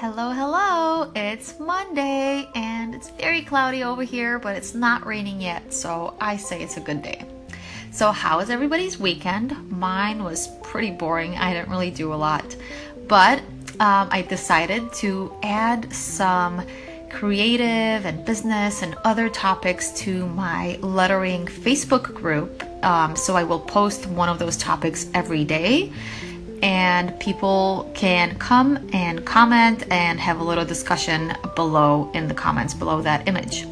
Hello, hello. It's Monday and it's very cloudy over here, but it's not raining yet, so I say it's a good day. So, how was everybody's weekend? Mine was pretty boring. I didn't really do a lot, but um, I decided to add some creative and business and other topics to my lettering Facebook group. Um, so, I will post one of those topics every day and people can come and comment and have a little discussion below in the comments below that image.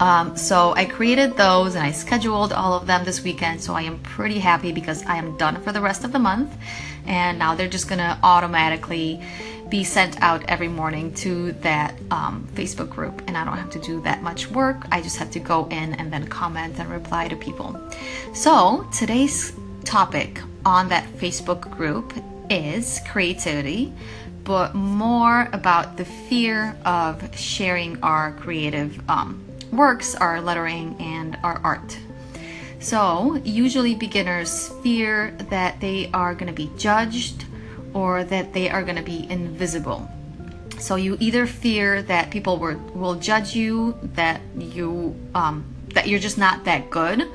Um, so I created those and I scheduled all of them this weekend. So I am pretty happy because I am done for the rest of the month. And now they're just going to automatically be sent out every morning to that um, Facebook group. And I don't have to do that much work. I just have to go in and then comment and reply to people. So today's topic on that Facebook group is creativity, but more about the fear of sharing our creative um, works, our lettering, and our art. So, usually beginners fear that they are going to be judged or that they are going to be invisible. So, you either fear that people will, will judge you, that you um, that you're just not that good,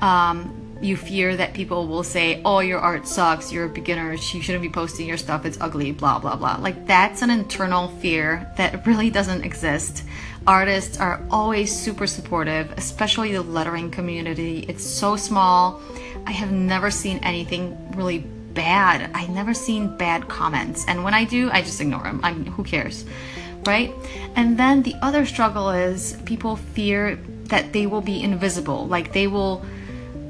um, you fear that people will say, oh, your art sucks, you're a beginner, you shouldn't be posting your stuff, it's ugly, blah, blah, blah. Like, that's an internal fear that really doesn't exist. Artists are always super supportive, especially the lettering community. It's so small. I have never seen anything really bad. I never seen bad comments. And when I do, I just ignore them. I mean, who cares? Right? And then the other struggle is people fear that they will be invisible. Like, they will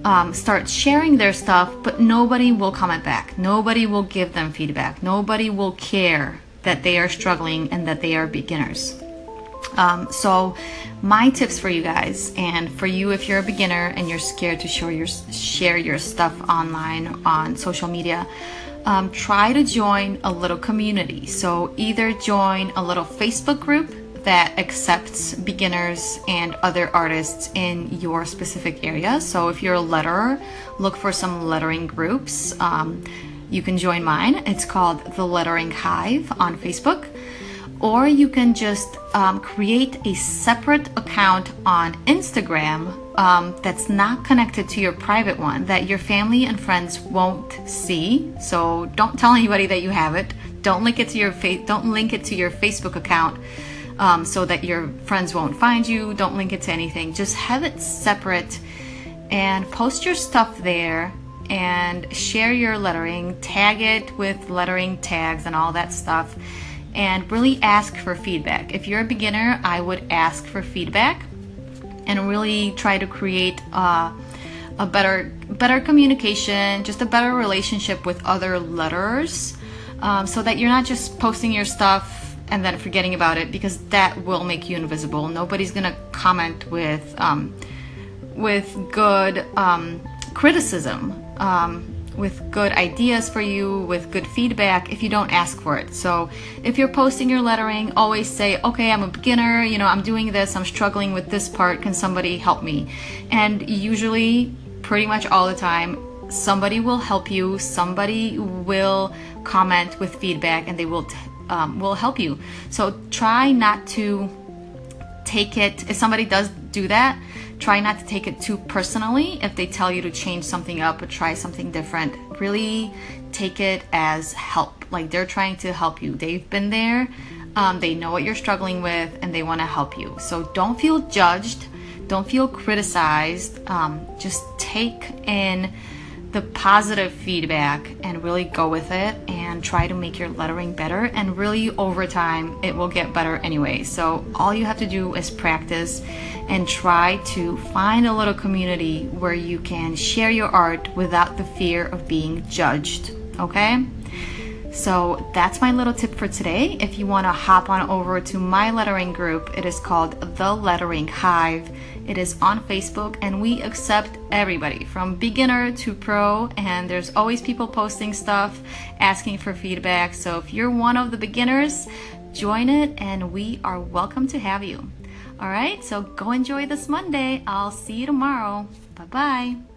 um, start sharing their stuff, but nobody will comment back. Nobody will give them feedback. Nobody will care that they are struggling and that they are beginners. Um, so, my tips for you guys, and for you if you're a beginner and you're scared to show your share your stuff online on social media, um, try to join a little community. So, either join a little Facebook group that accepts beginners and other artists in your specific area. So if you're a letterer, look for some lettering groups. Um, you can join mine. It's called The Lettering Hive on Facebook. Or you can just um, create a separate account on Instagram um, that's not connected to your private one that your family and friends won't see. So don't tell anybody that you have it. Don't link it to your fa- don't link it to your Facebook account um, so that your friends won't find you. Don't link it to anything. Just have it separate and post your stuff there and share your lettering. Tag it with lettering tags and all that stuff. And really ask for feedback. If you're a beginner, I would ask for feedback and really try to create uh, a better better communication, just a better relationship with other letters, um, so that you're not just posting your stuff and then forgetting about it because that will make you invisible. Nobody's gonna comment with um, with good um, criticism, um, with good ideas for you, with good feedback if you don't ask for it. So if you're posting your lettering, always say, "Okay, I'm a beginner. You know, I'm doing this. I'm struggling with this part. Can somebody help me?" And usually, pretty much all the time, somebody will help you. Somebody will comment with feedback, and they will. Um, will help you. So try not to take it, if somebody does do that, try not to take it too personally if they tell you to change something up or try something different. Really take it as help. Like they're trying to help you. They've been there, um, they know what you're struggling with, and they want to help you. So don't feel judged, don't feel criticized. Um, just take in the positive feedback and really go with it and try to make your lettering better. And really over time it will get better anyway. So all you have to do is practice and try to find a little community where you can share your art without the fear of being judged okay so that's my little tip for today. If you want to hop on over to my lettering group, it is called The Lettering Hive. It is on Facebook and we accept everybody from beginner to pro. And there's always people posting stuff, asking for feedback. So if you're one of the beginners, join it and we are welcome to have you. All right, so go enjoy this Monday. I'll see you tomorrow. Bye bye.